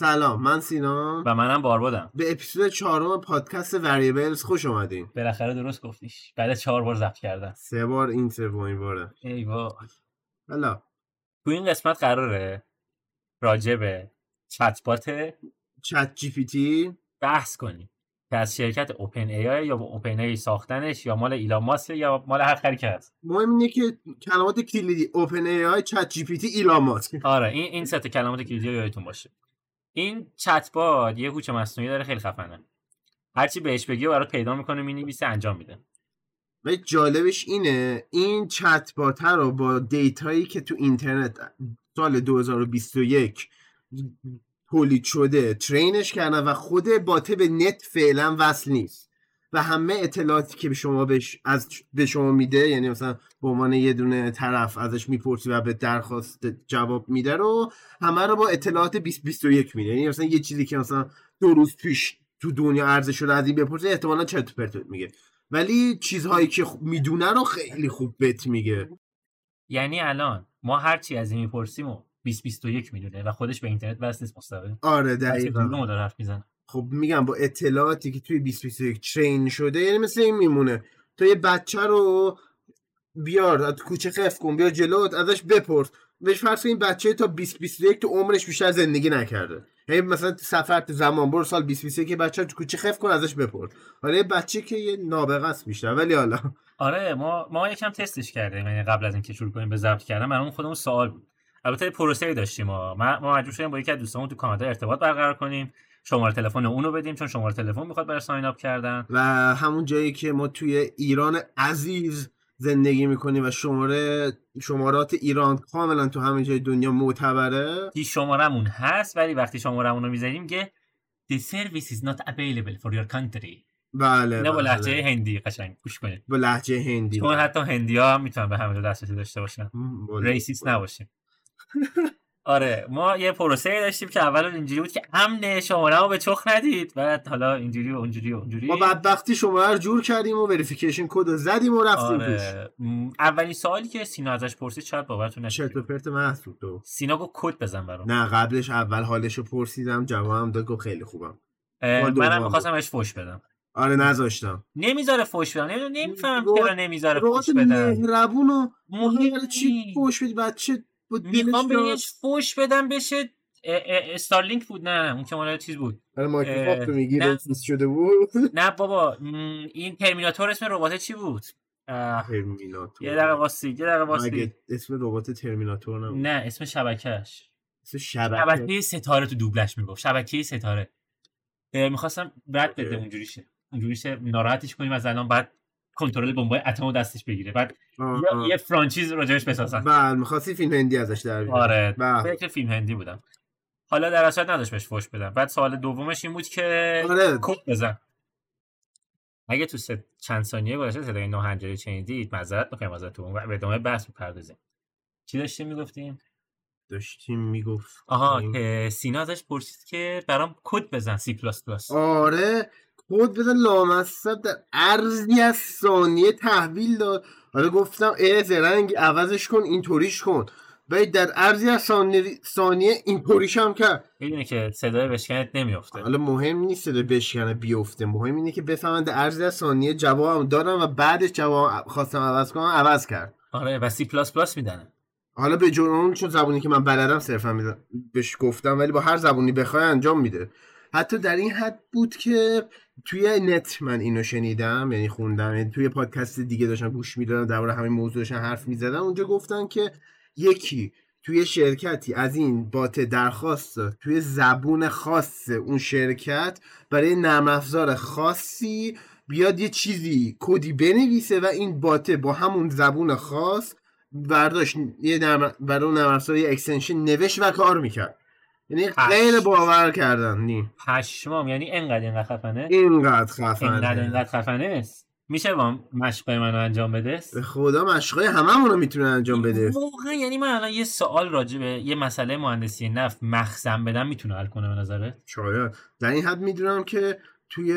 سلام من سینا. و منم باربادم به اپیزود چهارم پادکست Variables خوش اومدین. بالاخره درست گفتیش. بعد چهار بار ضبط کردن سه بار این باره. ای وای. حالا. تو این قسمت قراره راجع به Chat ChatGPT بحث کنیم. که از شرکت OpenAI یا با Open A ساختنش یا مال ایلان ماسک یا مال هر خری که هست. مهم اینه که کلمات کلیدی اوپن ای آی چت جی پی تی ایلان ماسک. آره این این سه تا کلمات کلیدی یادتون باشه. این چت بات یه هوش مصنوعی داره خیلی خفنه. هرچی بهش بگی برات پیدا می‌کنه می‌نویسه انجام میده. و جالبش اینه این چت رو با دیتایی که تو اینترنت سال 2021 تولید شده ترینش کردن و خود باته به نت فعلا وصل نیست. و همه اطلاعاتی که به شما بش از به شما میده یعنی مثلا به عنوان یه دونه طرف ازش می‌پرسی و به درخواست جواب میده رو همه رو با اطلاعات 2021 میده. یعنی مثلا یه چیزی که مثلا دو روز پیش تو دنیا ارزش شده از این بپرسه احتمالا چرت پرت میگه. ولی چیزهایی که می‌دونه رو خیلی خوب بهت میگه. یعنی الان ما هر چی از این می‌پرسیم و 2021 می‌دونه و خودش به اینترنت وصل نیست مستقیم. آره دقیقاً. داره حرف می‌زنه. خب میگم با اطلاعاتی که توی 2021 ترین شده یعنی مثل این میمونه. تو یه بچه رو بیار از کوچه خف کن بیا جلوت ازش بپرس. بهش فرض این بچه تا 2021 تو عمرش بیشتر زندگی نکرده. یعنی مثلا سفر تو زمان برو سال 2021 بچه تو کوچه خف کن ازش بپرس. حالا یه بچه که یه نابغه است بیشتر ولی حالا. آره ما ما یکم تستش کردیم یعنی قبل از اینکه شروع کنیم به ضبط کردن برامون خودمون سوال بود. البته پروسه داشتیم ما ما مجبور شدیم با یکی از دوستامون تو کانادا ارتباط برقرار کنیم. شماره تلفن اونو بدیم چون شماره تلفن می‌خواد برای ساین اپ کردن. و همون جایی که ما توی ایران عزیز زندگی می‌کنیم و شماره شمارات ایران کاملا تو همه جای دنیا معتبره. این شمارمون هست ولی وقتی شمارمون رو می‌زنیم که the service is not available for your country. بله نه با بله. لحجه هندی قشنگ گوش کنید. با لحجه هندی. چون حتی هندی ها هم می‌تونن به همه دسترسی داشته باشن. بله. ریسیس نباشیم. آره ما یه پروسه داشتیم که اول اینجوری بود که امن شماره رو به چخ ندید بعد حالا اینجوری و اونجوری و اونجوری. ما بدبختی شماره رو جور کردیم و verification code رو زدیم و رفتیم آره. اولین سوالی که سینا ازش پرسید شاید باورتون نشه. چرت و پرت محض بود تو. سینا گفت کد بزن برام. نه قبلش اول حالش رو پرسیدم جوابم داد گفت خیلی خوبم. منم. می‌خواستم بهش فوش بدم. آره نذاشتم. نمی‌ذاره فوش بدم. نمی‌دونم نمی‌فهمم چرا نمی‌ذاره فوش بدم مهربون و مهم چی. فوش بدی؟ بچه بود می‌خوام دلش بهش فوش بدم بشه اه، اه، Starlink بود. نه نه اون که مال چیز بود. آره مایکروسافت میگی نه. شده بود؟ نه بابا این ترمیناتور اسم ربات چی بود؟ ترمیناتور. یه دقیقه واسه یه دقیقه واسه. اسم ربات ترمیناتور نبود؟ نه اسم شبکهش اسم شبکه. شبکه ستاره تو دوبلش می‌گفت. شبکه ستاره. می‌خواستم رد بده اونجوری شه اونجوری شه ناراحتش کنیم از الان. بعد کنترل بمبای اتم رو دستش بگیره. بعد آه، آه. یه فرانچیز راجعش بسازن. بله می‌خواستی فیلم هندی ازش در. آره. بله. فکر فیلم هندی بودم. حالا در اصل نداشت بهش فوش بدم بعد سوال دومش این بود که آره. کد بزن. اگه تو سه چند ثانیه گذشته صدای ناهنجاری شنیدید معذرت می‌خوایم ازتون. و به ادامه بحث بپردازیم چی داشتیم می‌گفتیم؟ داشتیم می‌گفت آها که سینا ازش پرسید که برام کد بزن سی پلاس پلاس. آره. کد بزن لامصب در عرضی از ثانیه تحویل داد. حالا گفتم اه زرنگ عوضش کن اینطوریش کن. باید در ارزی از ثانیه, اینطوریش هم کرد. می‌دونی که صدای بشکنت نمیافته. حالا مهم نیست صدا بشکنه بیفته. مهم اینه که بفهمن در ارزی از ثانیه جوابم دادم و بعدش جواب خواستم عوض کنم عوض کرد. آره و سی پلاس پلاس میدنه. حالا به جون اون چون زبونی که من بلدم صرفا میدم بهش گفتم ولی با هر زبونی بخوای انجام میده. حتی در این حد بود که توی نت من اینو شنیدم یعنی خوندم یعنی توی پادکست دیگه داشتم گوش می‌دادم درباره همین موضوع داشتن حرف می‌زدن اونجا گفتن که یکی توی شرکتی از این بات درخواست توی زبون خاص اون شرکت برای نرم افزار خاصی بیاد یه چیزی کدی بنویسه و این باته با همون زبون خاص برداشت یه نرم برای اون نرم افزار یه extension نوشت و کار می‌کرد. یعنی. غیر باور کردن نی پشمام یعنی انقدر اینقدر خفنه؟ اینقدر اینقدر خفنه. اینقدر خفنه است میشه با مشق منو انجام بده؟ به خدا مشقای هممون رو می‌تونه انجام بده. واقعا یعنی من الان یه سوال راجع به یه مسئله مهندسی نفت مخزن بدم می‌تونه حل کنه به نظره شاید. در این حد می‌دونم که توی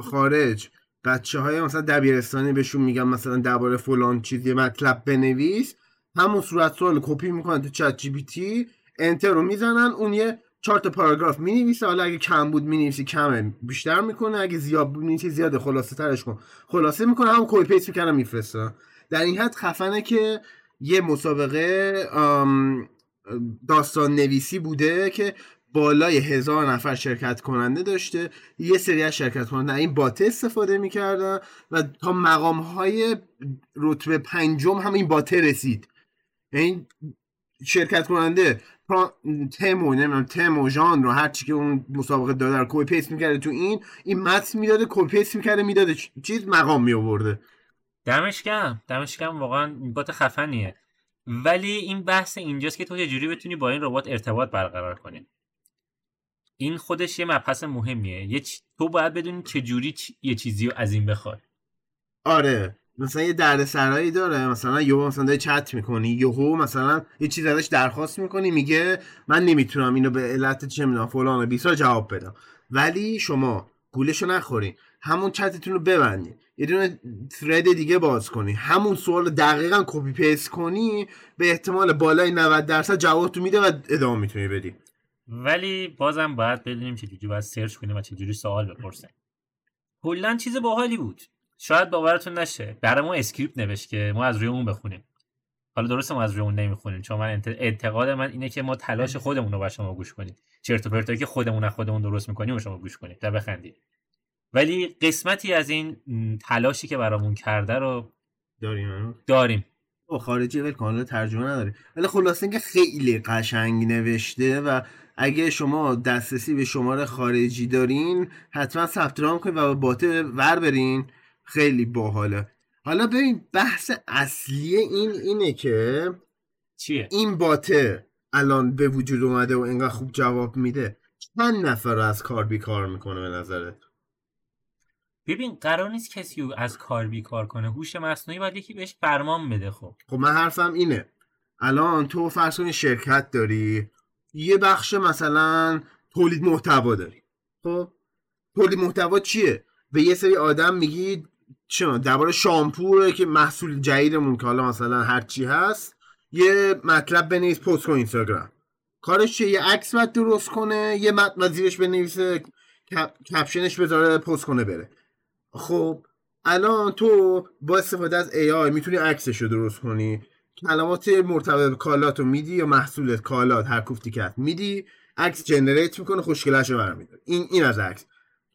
خارج بچه های مثلا دبیرستانی بهشون میگم مثلا درباره فلان چیزی مطلب بنویس همون صورت سوال کپی می‌کنن تو ChatGPT enter رو می‌زنن. اون یه چهار تا پاراگراف می نویسه حالا اگه کم بود می نویسی کمه بیشتر می‌کنه. اگه زیاد بود میگی زیاده. خلاصه ترش کن. خلاصه می‌کنه. هم copy paste می‌کنه میفرسته. در این حد خفنه که یه مسابقه داستان نویسی بوده که بالای هزار نفر شرکت کننده داشته. یه سری از شرکت کننده این باته استفاده می‌کردن و تا مقام های رتبه پنجم هم این باته رسید. این شرکت کننده تم نمی‌دونم تم و ژانر رو هر چی که اون مسابقه داده رو copy paste می‌کرده تو این این متن می‌داده copy paste می‌کرده می‌داده. چیز مقام میآورده. دمش گرم دمش گرم. واقعا بات خفنیه. ولی این بحث اینجاست که تو چجوری بتونی با این ربات ارتباط برقرار کنی. این خودش یه مبحث مهمیه. یه تو باید بدونی چجوری چ... یه چیزی رو از این بخوای. آره. مثلا یه دردسرایی داره مثلا یهو مثلا داری چت می‌کنی یهو مثلا یه چیز ازش درخواست می‌کنی میگه من نمی‌تونم اینو به علت چه می‌دونم فلان و بیسار جواب بدم. ولی شما گولشو نخورین همون چتتون رو ببندین یه دونه thread دیگه باز کنی همون سوال دقیقا copy paste کنی به احتمال بالای 90 درصد جواب تو میده و ادامه می‌تونی بدی. ولی بازم باید بدونیم چجوری باید search کنیم و چجوری سوال بپرسیم. کلا چیز باحالی بود. شاید باورتون نشه. برای ما script نوشت که ما از روی اون بخونیم. حالا درسته ما از روی اون نمی‌خونیم. چون من اعتقاد من اینه که ما تلاش خودمون رو به شما گوش کنیم. چرت و پرتایی که خودمون از خودمون درست می‌کنیم و شما گوش کنید تا بخندید ولی قسمتی از این تلاشی که برامون کرده رو داریم. داریم. او خارجی ول کانال ترجمه نداره ولی خلاصه اینکه خیلی قشنگ نوشته و اگه شما دسترسی به شماره خارجی دارین حتما ثبت نام کنید و با باته ور برین. خیلی باحاله. حالا ببین بحث اصلی این اینه که چیه؟ این باته الان به وجود اومده و انقدر خوب جواب میده. چند نفر رو از کار بیکار می‌کنه به نظرت؟ ببین قرار نیست کسی رو از کار بیکار کنه. هوش مصنوعی باید یکی بهش فرمان بده خب. خب من حرفم اینه. الان تو فرض کنی شرکت داری یه بخش مثلا تولید محتوا داری. خب؟ تولید محتوا چیه؟ به یه سری آدم میگی چه درباره شامپوه که محصول جدیدمون که حالا مثلا هر چی هست یه مطلب بنویس پست کن اینستاگرام. کارش چیه؟ یه عکس باید درست کنه یه متن زیرش بنویسه کپشنش بذاره پست کنه بره. خب الان تو با استفاده از AI می‌تونی عکسش رو درست کنی؟ کلمات مرتبط به کالات رو میدی یا محصولات کالات هر کوفتی کرد میدی عکس generate می‌کنه خوشگلش رو برمیداره این این از عکس.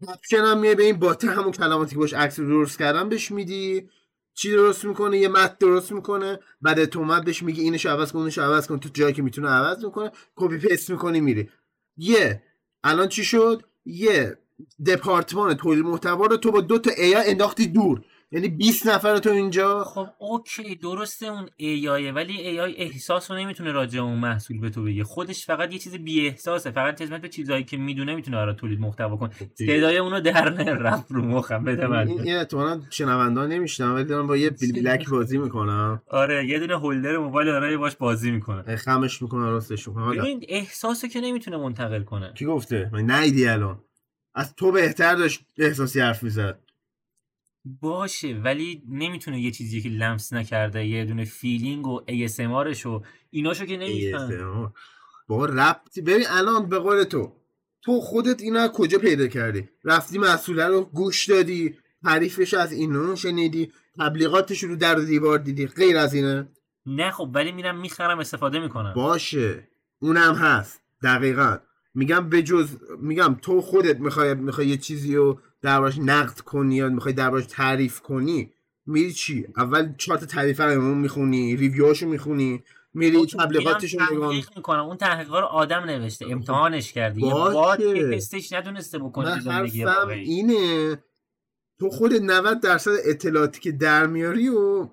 caption هم میای به این باته همون کلماتی که باش عکس درست کردن بهش میدی. چی درست می‌کنه؟ یه متن درست می‌کنه. بعد تو اومد بهش میگی اینش عوض کن اونش عوض کن. تو جایی که می‌تونه عوض می‌کنه copy paste می‌کنی میری. یه الان چی شد؟ یه دپارتمان تولید محتوا رو تو با دو تا AI انداختی دور. یعنی 20 نفر تو اینجا؟ خب اوکی درسته اون ای ولی ای آی احساس رو نمی‌تونه راجع اون محصول به تو بگه. خودش فقط یه چیز بی احساسه فقط خدمت به چیزایی که می‌دونه می‌تونه برای تولید محتوا کنه. خب صدای اونو در رفت رو مخم بده من این احتمالاً شنوندا نمیشنم ولی دارم با یه بلک بازی می‌کنم. آره یه دونه هولدر موبایل داره باش بازی می‌کنه. خمش می‌کنه راستش می‌کنه. ببین احساسو که نمی‌تونه منتقل کنه. کی گفته؟ من نیدی الان. از تو بهتر داشت احساسی حرف می‌زد. باشه ولی نمی‌تونه یه چیزی که لمس نکرده یه دونه فیلینگ و ASMRش و ایناشو که نمیفهم با ربطی ببین الان به قول تو تو خودت اینا کجا پیدا کردی؟ رفتی محصوله رو گوش دادی تعریفش از اینو شنیدی تبلیغاتش رو در دیوار دیدی غیر از اینه؟ نه خب ولی میرم می‌خرم استفاده می‌کنم. باشه. اونم هست. دقیقا. میگم بجز میگم تو خودت می‌خوای می‌خوای یه چیزی رو دربارش نقد کنی یا می‌خوای دربارش تعریف کنی میری چی؟ اول چارت تعریف رو می‌خونی ریویوهاشو می‌خونی میری تبلیغاتش رو نگاه می‌کنم اون تحقیقا رو آدم نوشته امتحانش کردی. یه باد تستش ندونسته بکنه اینه تو خود 90 درصد اطلاعاتی که در میاری و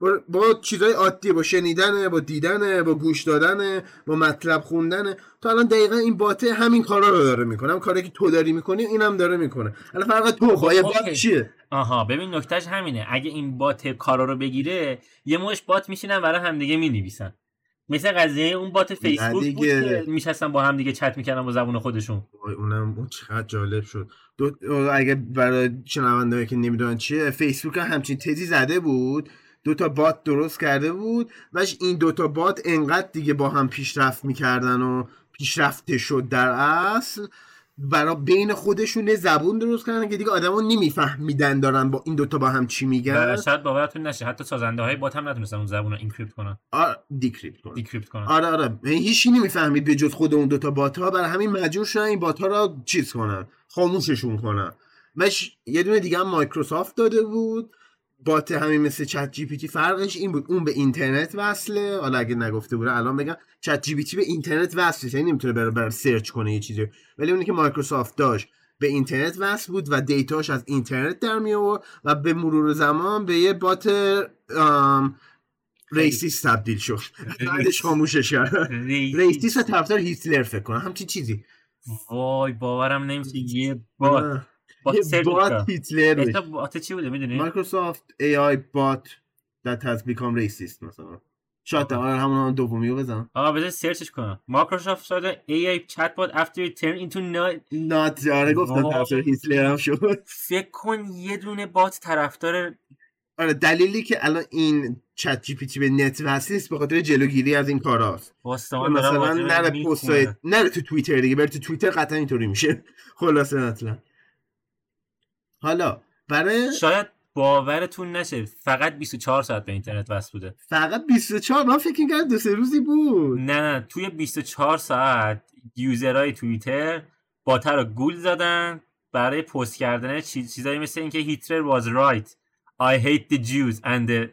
با, با چیزای عادی با شنیدنه با دیدنه با گوش دادنه با مطلب خوندنه. تو الان دقیقا این باته همین کارا رو داره می‌کنه. هم کاری که تو داری می‌کنی اینم داره می‌کنه. الان فرق تو با بات چیه؟ آها ببین نکتهش همینه. اگه این بات کارا رو بگیره یه موش بات میشینن برای همدیگه می‌نویسن. مثل قضیه اون بات فیسبوک بود که میشستن با هم دیگه چت می‌کردن با زبون خودشون. اونم اون چقدر جالب شد. دو... اگه برای شنوندهایی که نمی‌دونن چیه فیسبوک همچین تزی زده بود. دو تا بات درست کرده بود. وش این دوتا بات انقدر دیگه با هم پیشرفت می‌کردن و پیشرفته شد در اصل. برای بین خودشون زبون درست کردن که دیگه آدما نمیفهمیدن دارن با این دوتا با هم چی میگن. و شاید باورتون نشه حتی سازنده های بات هم نتونستن اون زبون رو encrypt کنن. آره decrypt کنن. decrypt کنن. آره آره. یعنی هیچی نمی‌فهمید به جز خود اون دوتا بات ها. برای همین مجبور شدن این بات ها را چیز کنن خاموششون کنن. مش یه دونه دیگه هم مایکروسافت داده بود. بات همین مثل ChatGPT فرقش این بود. اون به اینترنت وصله. حالا اگه نگفته بوده الان بگم ChatGPT به اینترنت وصله. یعنی نمی‌تونه بره بر search کنه یه چیزی. ولی اونی که مایکروسافت داشت به اینترنت وصل بود و data ش از اینترنت در می آورد و به مرور زمان به یه بات racist تبدیل شد. بعدش خاموشش کرد. racist و طرفدار هیتلر فکر کنم. همچین چیزی. وای باورم نمیشه. یه بات. بات بات کنم. هیتلر اسم بات چی بوده می‌دونی؟ مایکروسافت AI bot that has become racist مثلا. شاید آره همون هم دومی رو بزن. آقا بذار سرچش کنم. مایکروسافت شده AI chatbot after it turned into not نات آره گفتم. طرفدار هیتلر هم شد. فکر کن یه دونه بات طرفدار آره دلیلی که الان این چت جی پی تی به نت وصل نیست به خاطر جلوگیری از این کاراست. مثلا نره می‌خونم. نره تو توییتر دیگه بره تو توییتر قطعا اینطوری میشه. خلاصه مثلا حالا برای شاید باورتون نشه فقط 24 ساعت به اینترنت وصل بوده. فقط 24 من فکر می‌کردم دو سه روزی بود. نه نه توی 24 ساعت یوزرهای توییتر باتر رو گول زدن برای پست کردن چیز چیزایی مثل اینکه هیتلر was right. I hate the Jews and the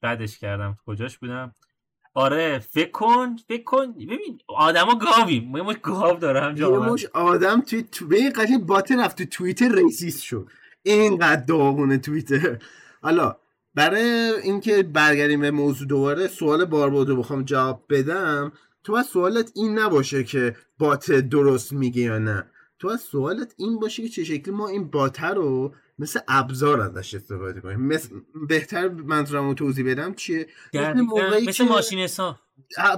بعدش کردم. کجاش بودم؟ آره فکر کن فکر کن. ببین آدما گاویم ما گاو یه جامعه. مش آدم توی تو به این قشنگ بات رفت تو توییتر ریسیست شد. اینقدر داغونه توییتر. حالا برای اینکه برگردیم به موضوع دوباره سوال بارباد رو بخوام جواب بدم. تو از سوالت این نباشه که بات درست میگه یا نه. تو از سوالت این باشه که چه شکلی ما این بات رو مثل ابزار ازش استفاده کنیم. مثل بهتر منظورم رو توضیح بدم چیه؟ مثل موقعی مثل که- ماشین حساب.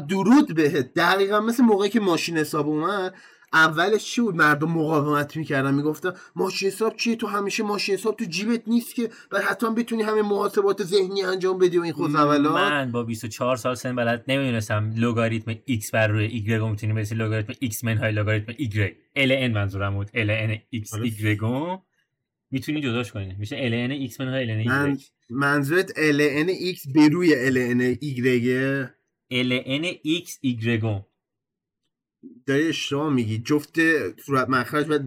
درود بهت. دقیقا مثل موقعی که ماشین حساب اومد اولش چی بود؟ مردم مقاومت می‌کردن می‌گفتن ماشین حساب چیه؟ تو همیشه ماشین حساب تو جیبت نیست که بعد حتما بتونی همه محاسبات ذهنی انجام بدی و این خود اولات من با 24 سال سن بلد نمی‌دونستم لگاریتم x بر روی y رو می‌تونی مثل لگاریتم x منهای لگاریتم y ln منظورم بود. ln x y می‌تونی جداش کنی. میشه ln x منهای ln من- y. منظورت ln x به روی ln y ln x y. داری اشتباه میگی. جفت صورت مخرج و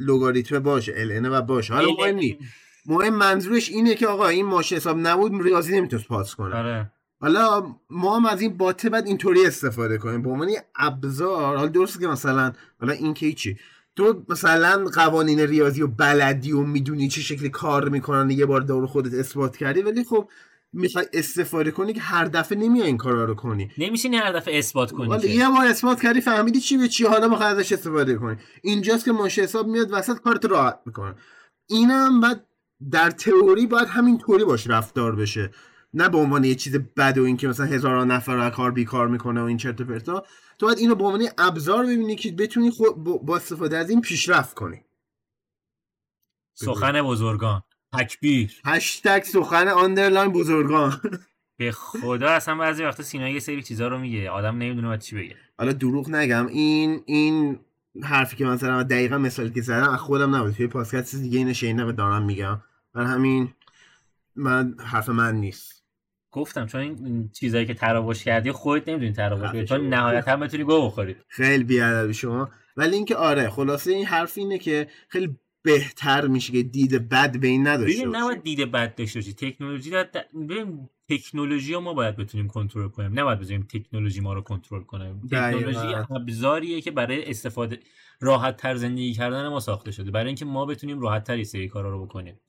لگاریتم باشه. Ln و باشه. حالا مهم نیست مهم منظورش اینه که آقا این ماشین حساب نبود ریاضی نمی‌تونست پاس کنه. آره. حالا ما هم از این باته بعد اینطوری استفاده کنیم. به عنوان ابزار حالا درسته که مثلا حالا این که چی؟ تو مثلا قوانین ریاضی و بلدی و می‌دونی چه شکلی کار می‌کنن یه بار دور خودت اثبات کردی ولی خب می‌خوای استفاده کنی که هر دفعه نمیای این کارا رو کنی. نمیشه هر دفعه اثبات کنی که. یه بار اثبات کردی فهمیدی چی به چی حالا می‌خوای ازش استفاده کنی. اینجاست که ماشه حساب میاد وسط کارت راحت می‌کنه. اینم بعد در تئوری باید همین طوری باش رفتار بشه. نه به عنوان یه چیز بد و اینکه مثلا هزاران نفر رو کار بیکار می‌کنه و این چرت و پرتا تو باید اینو به عنوان ابزار ببینی که بتونی خود با- استفاده از این پیشرفت کنی. سخن بزرگان. تکبیر. هشتگ سخن underline بزرگان. به خدا اصلا بعضی وقتا سینا یه سری چیزا رو میگه. آدم نمی‌دونه باید چی بگه. حالا دروغ نگم. این این حرفی که مثلا دقیقا مثالی که زدم از خودم نبود. توی پادکست دیگه اینو شنیدم و دارم میگم. برای همین من حرف من نیست. گفتم چون این چیزایی که تراوش کردی خودت نمی‌دونی تراوش شو. تو نهایتا بتونی گو بخوری. خیلی بیادبی شما. ولی اینکه آره خلاصه این حرف اینه که خیلی بهتر میشه که دید بد به این نداشته ببین باشی. نباید دیده بد داشته باشی. تکنولوژی داد ببین تکنولوژی رو ما باید بتونیم کنترل کنیم. نباید بذاریم تکنولوژی ما رو کنترل کنه. تکنولوژی ابزاریه که برای استفاده راحت تر زندگی کردن ما ساخته شده. برای اینکه ما بتونیم راحت تر سری کارا رو بکنیم.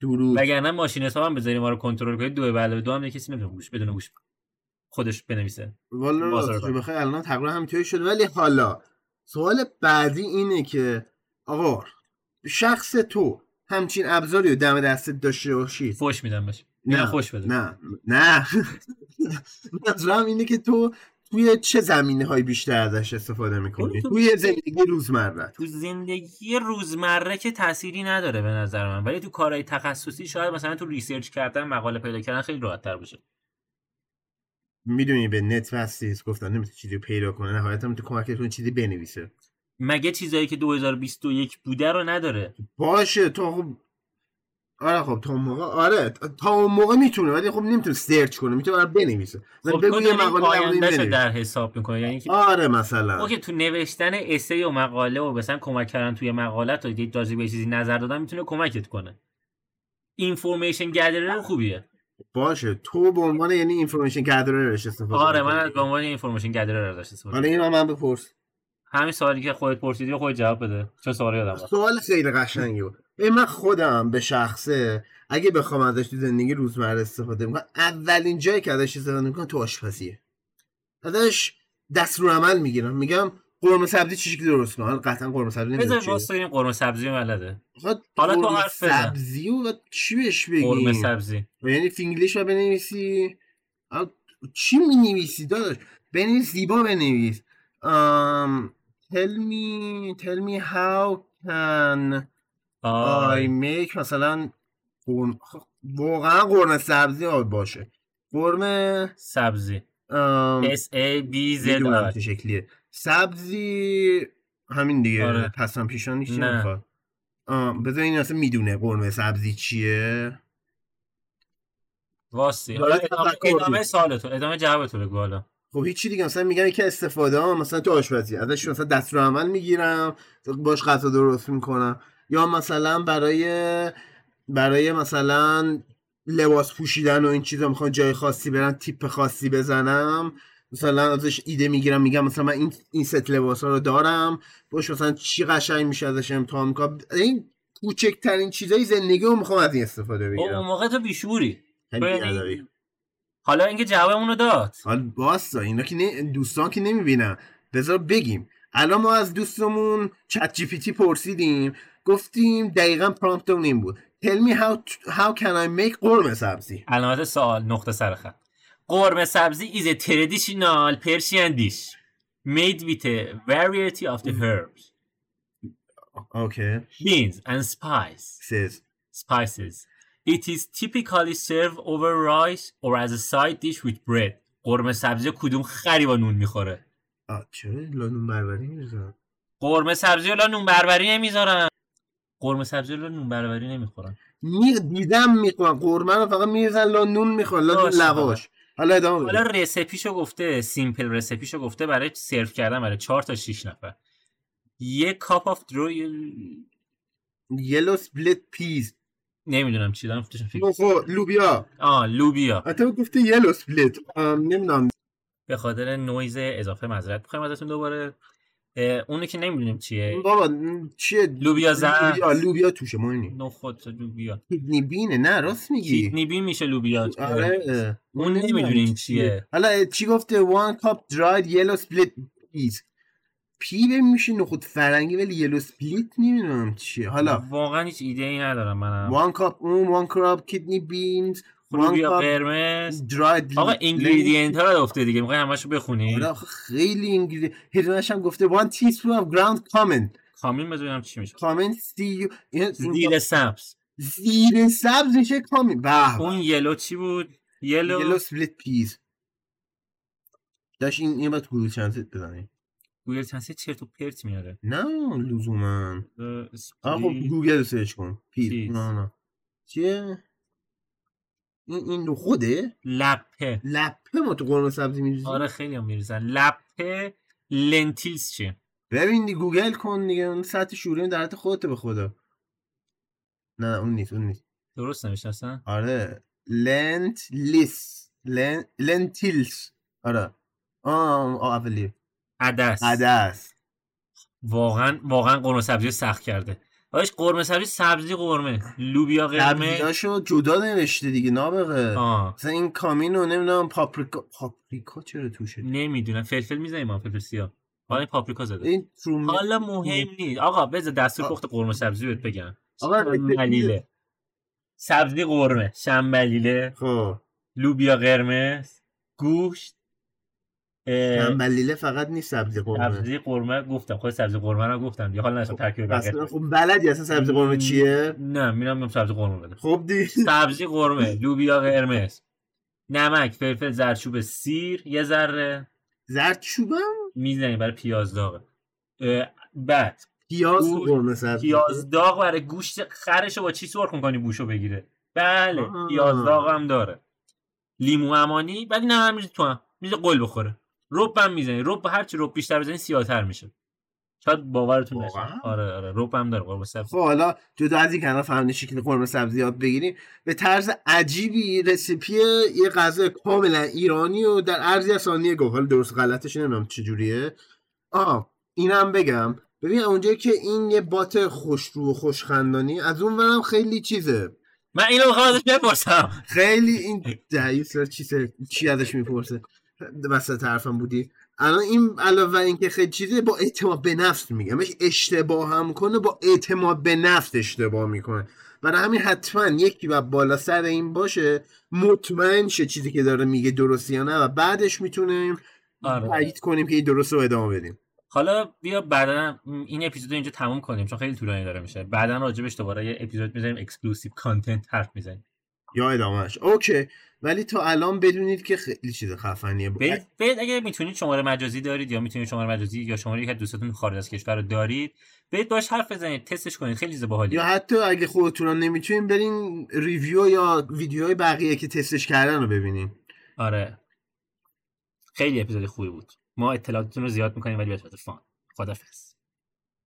درود وگرنه ماشین حساب هم بذاریم ما رو کنترل کنه دو به علاوه دو هم کسی نمی‌تونه گوش بدون گوش خودش بنویسه. والا. بخوای الان تقریبا همینطوری شده. ولی حالا سوال بعدی اینه که آقا شخص تو همچین ابزاری رو دم دستت داشته باشی؟ فوش میدم بهش. نه. خوش بده. نه. نه. منظورم اینه که تو توی چه زمینه های بیشتر ازش استفاده می‌کنی؟ تو- توی زندگی روزمره. تو زندگی روزمره که تأثیری نداره به نظر من. ولی تو کارهای تخصصی شاید مثلا تو research کردن مقاله پیدا کردن خیلی راحت تر باشه. می‌دونی به نت وصل نیست گفتن نمی‌تونه چیزی پیدا کنه نهایتا می‌تونه کمکتون چیزی بنویسه. مگه چیزایی که 2021 بوده رو نداره؟ باشه تو خب آره خب تا اون موقع آره تا اون موقع می‌تونه ولی خب نمی‌تونه search کنه می‌تونه برای بنویسه. خب بگو تو یه مقاله در حساب می‌کنه یعنی که آره مثلا. okay تو نوشتن اسه و مقاله و مثلا کمک کردن توی مقاله تا یک راجع به یه چیزی نظر دادن می‌تونه کمکت کنه. اینفورمیشن گدرر خوبیه. باشه. تو به عنوان یعنی اینفورمیشن گدررش استفاده آره من به عنوان اینفورمیشن گدرر ازش استفاده حالا اینو من بپرس. همین سوالی که خودت پرسیدی خودت جواب بده. چه سوالی یادم سوال خیلی قشنگی بود. ببین من خودم به شخصه اگه بخوام ازش تو زندگی روزمره استفاده کنم اولین جایی که ازش استفاده می‌کنم تو آشپزیه. ازش دست رو عمل می‌گیرم. میگم قرمه سبزی چی شکلی درست کنم حالا قطعا قرمه سبزی نمی‌دونم چیه. واسه این قرمه سبزی بلده. خب حالا تو قرمه حرف بزن. سبزی و چی بهش قرمه بگیم سبزی. یعنی فینگلیش رو بنویسی. چی می‌نویسی داداش؟ بنویس زیبا بنویس. um, tell me tell me how can I آی. make مثلا قرم... واقعا قرمه سبزی آب باشه. قرمه سبزی. ام... S A B Z شکلیه. سبزی همین دیگه. آره. پیشان چی نه. می‌خواد. آم، بذار این اصلا می‌دونه قرمه سبزی چیه. واسه. حالا ادامه, ادامه بود. سوالتو ادامه جوابتو بگو حالا. خب هیچی دیگه. مثلا میگم یکی استفاده ها مثلا تو آشپزی. ازش مثلا دست رو عمل می‌گیرم. باش غذا درست می‌کنم. یا مثلا برای برای مثلا لباس پوشیدن و این چیزا می‌خوام جای خاصی برم تیپ خاصی بزنم مثلا ازش ایده می‌گیرم میگم مثلا من این این ست لباس ها رو دارم باش مثلا چی قشنگ میشه ازش امتحان می‌کنم. این کوچکترین چیزای زندگی رو می‌خوام از این استفاده او اون بگیرم موقع تو بیشوری. حالا اینکه جوابمونو داد. حال باستا اینا که نه- دوستان که نمی‌بینن. بذار بگیم. الان ما از دوستمون چت جی پی تی پرسیدیم. گفتیم دقیقا پرامپت اون این بود tell me how, to- how can I make قرمه سبزی علامت سوال نقطه سر خط قرمه سبزی is a traditional Persian dish made with a variety of the herbs okay beans and spice says spices it is typically served over rice or as a side dish with bread قرمه سبزی کدوم خری با نون می‌خوره آه چرا لا نون بربری میریزن قرمه سبزی لا نون بربری نمی‌ذارن قرمه سبزی لا نون بربری نمی‌خورن. می دیدم می‌خورن. قرمه رو فقط میریزن لا نون می‌خورن لا نون باشه، لواش. حالا ادامه حالا recipe شو گفته simple recipe شو گفته برای سرو کردن برای 4 تا 6 نفر. یه cup of dried yellow split peas. نمی‌دونم چی دارم فکر لوبیا. آه لوبیا. حتی گفته yellow split. نمی‌دونم. به خاطر نویز اضافه معذرت می‌خوایم ازتون دوباره. اونو که نمی‌دونیم چیه. بابا چیه؟ لوبیا زرد. لوبیا لوبیا توشه مهمی نخود لوبیا. kidney bean ه نه راست میگی. kidney bean میشه لوبیا. آره. اون نمی‌دونیم چیه. حالا چی گفته؟ One cup dried yellow split peas. pea ببین میشه نخود فرنگی ولی yellow split نمی‌دونم چیه. حالا واقعا هیچ ایده ای ندارم منم. One cup اون one cup kidney beans. Cup قرمز. dried آقا. اینگریدینت ها رو گفته دیگه می‌خوای همشو بخونی؟ آره خیلی انگلیسی هیدونش هم گفته one teaspoon of ground common. کامل بذارم چی میشه. common see you. زیر سبز. زیر سبزشه کامل به اون یلو چی بود؟ یلو. یلو سپلیت پیز داشت این این باید گروه چند بزنی؟ گوگل ترنسلیت چرت و پرت میاره. نه لزوما. آه خب Google search کن. peas. نه نه. چیه؟ این این نخوده؟ لپه. لپه ما تو قرمه سبزی میریزی آره خیلی هم میریزن. لپه lentils چیه ببین گوگل کن دیگه. اون سطح شعوری در حد خودت به خدا. نه نه اون نیست اون نیست. درست نمیشه اصلا آره. lent lis len... lentils. آره. آه آه اولی. عدس. عدس. واقعا واقعا قرمه سبزی سخت کرده. آش قرمه سبزی سبزی قرمه. لوبیا قرمه. سبزیاشو جدا نوشته دیگه نابغه مثلا این کامینو نمی‌دونم پاپریکا پاپریکا چرا توشه؟ نمی‌دونم. فلفل می‌زنیم ما فلفل سیاه. حالا پاپریکا زده. این تروم حالا مهم نیست. آقا بذار دستور پخت قرمه سبزی بهت بگم. آقا شنبلیله. سبزی قرمه. شنبلیله. خب. لوبیا قرمز گوشت. تنبلیله فقط نیست سبزی قرمه. سبزی قرمه گفتم. خود سبزی قرمه رو گفتم. دیگه حالا نشم ترکیب پس بقیه. خب بلدی اصلا سبزی قرمه چیه؟ نه میرم میرم سبزی قرمه بده. خب دی سبزی قرمه لوبیا قرمز. نمک فلفل زردچوبه سیر. یه ذره زردچوبم؟ می‌زنی برای پیاز داغ بعد پیاز قرمه سبزی پیاز داغ برای گوشت خرش با چی سرخ می‌کنی بوشو بگیره؟ بله. پیاز داغ هم داره. لیمو امانی ولی نه میریزی تو هم. میزه قل بخوره. رب هم می‌زنی. رب هرچی رب بیشتر بزنی سیاه‌تر میشه. شاید باورتون نشه؟ آره آره. رب هم داره قرمه سبزی. خب حالا جدا از این که الان فهمیدی شکل قرمه سبزی یاد بگیریم. به طرز عجیبی رسیپی یه غذا کاملا ایرانی و در از ثانیه گفت. حالا درست غلطش نمی‌دونم چجوریه آه اینم بگم. ببین اونجایی که این یه بات خوشرو و خوشخندانی از اون برم خیلی چیزه. من اینو می‌خوام ازش بپرسم. خیلی این چی سر- چی ازش می‌پرسه؟ وسط حرفم بودی. الان این علاوه اینکه خیلی چیزه با اعتماد به نفس میگم. مش اشتباه هم کنه با اعتماد به نفس اشتباه می‌کنه. برای همین حتما یکی و بالا سر این باشه مطمئن شه چیزی که داره میگه درسته یا نه و بعدش می‌تونیم آره. تایید کنیم که این درست رو ادامه بدیم. حالا بیا بعدا این اپیزود رو اینجا تموم کنیم چون خیلی طولانی داره میشه. بعدا راجبش دوباره یه اپیزود می‌ذاریم exclusive content حرف می‌زنیم. یا ادامهش اوکی. ولی تا الان بدونید که خیلی چیز خفنیه. برید برید اگه می‌تونید شماره مجازی دارید یا می‌تونید شماره مجازی یا شماره یک از دوستاتون خارج از کشور رو دارید برید باش حرف بزنید تستش کنید. خیلی چیز باحالیه. یا حتی اگه خودتون هم نمی‌تونین برین review یا ویدیوهای بقیه که تستش کردن رو ببینین. آره. خیلی اپیزود خوبی بود. ما اطلاعاتتون رو زیاد می‌کنیم ولی به fun. خدافظ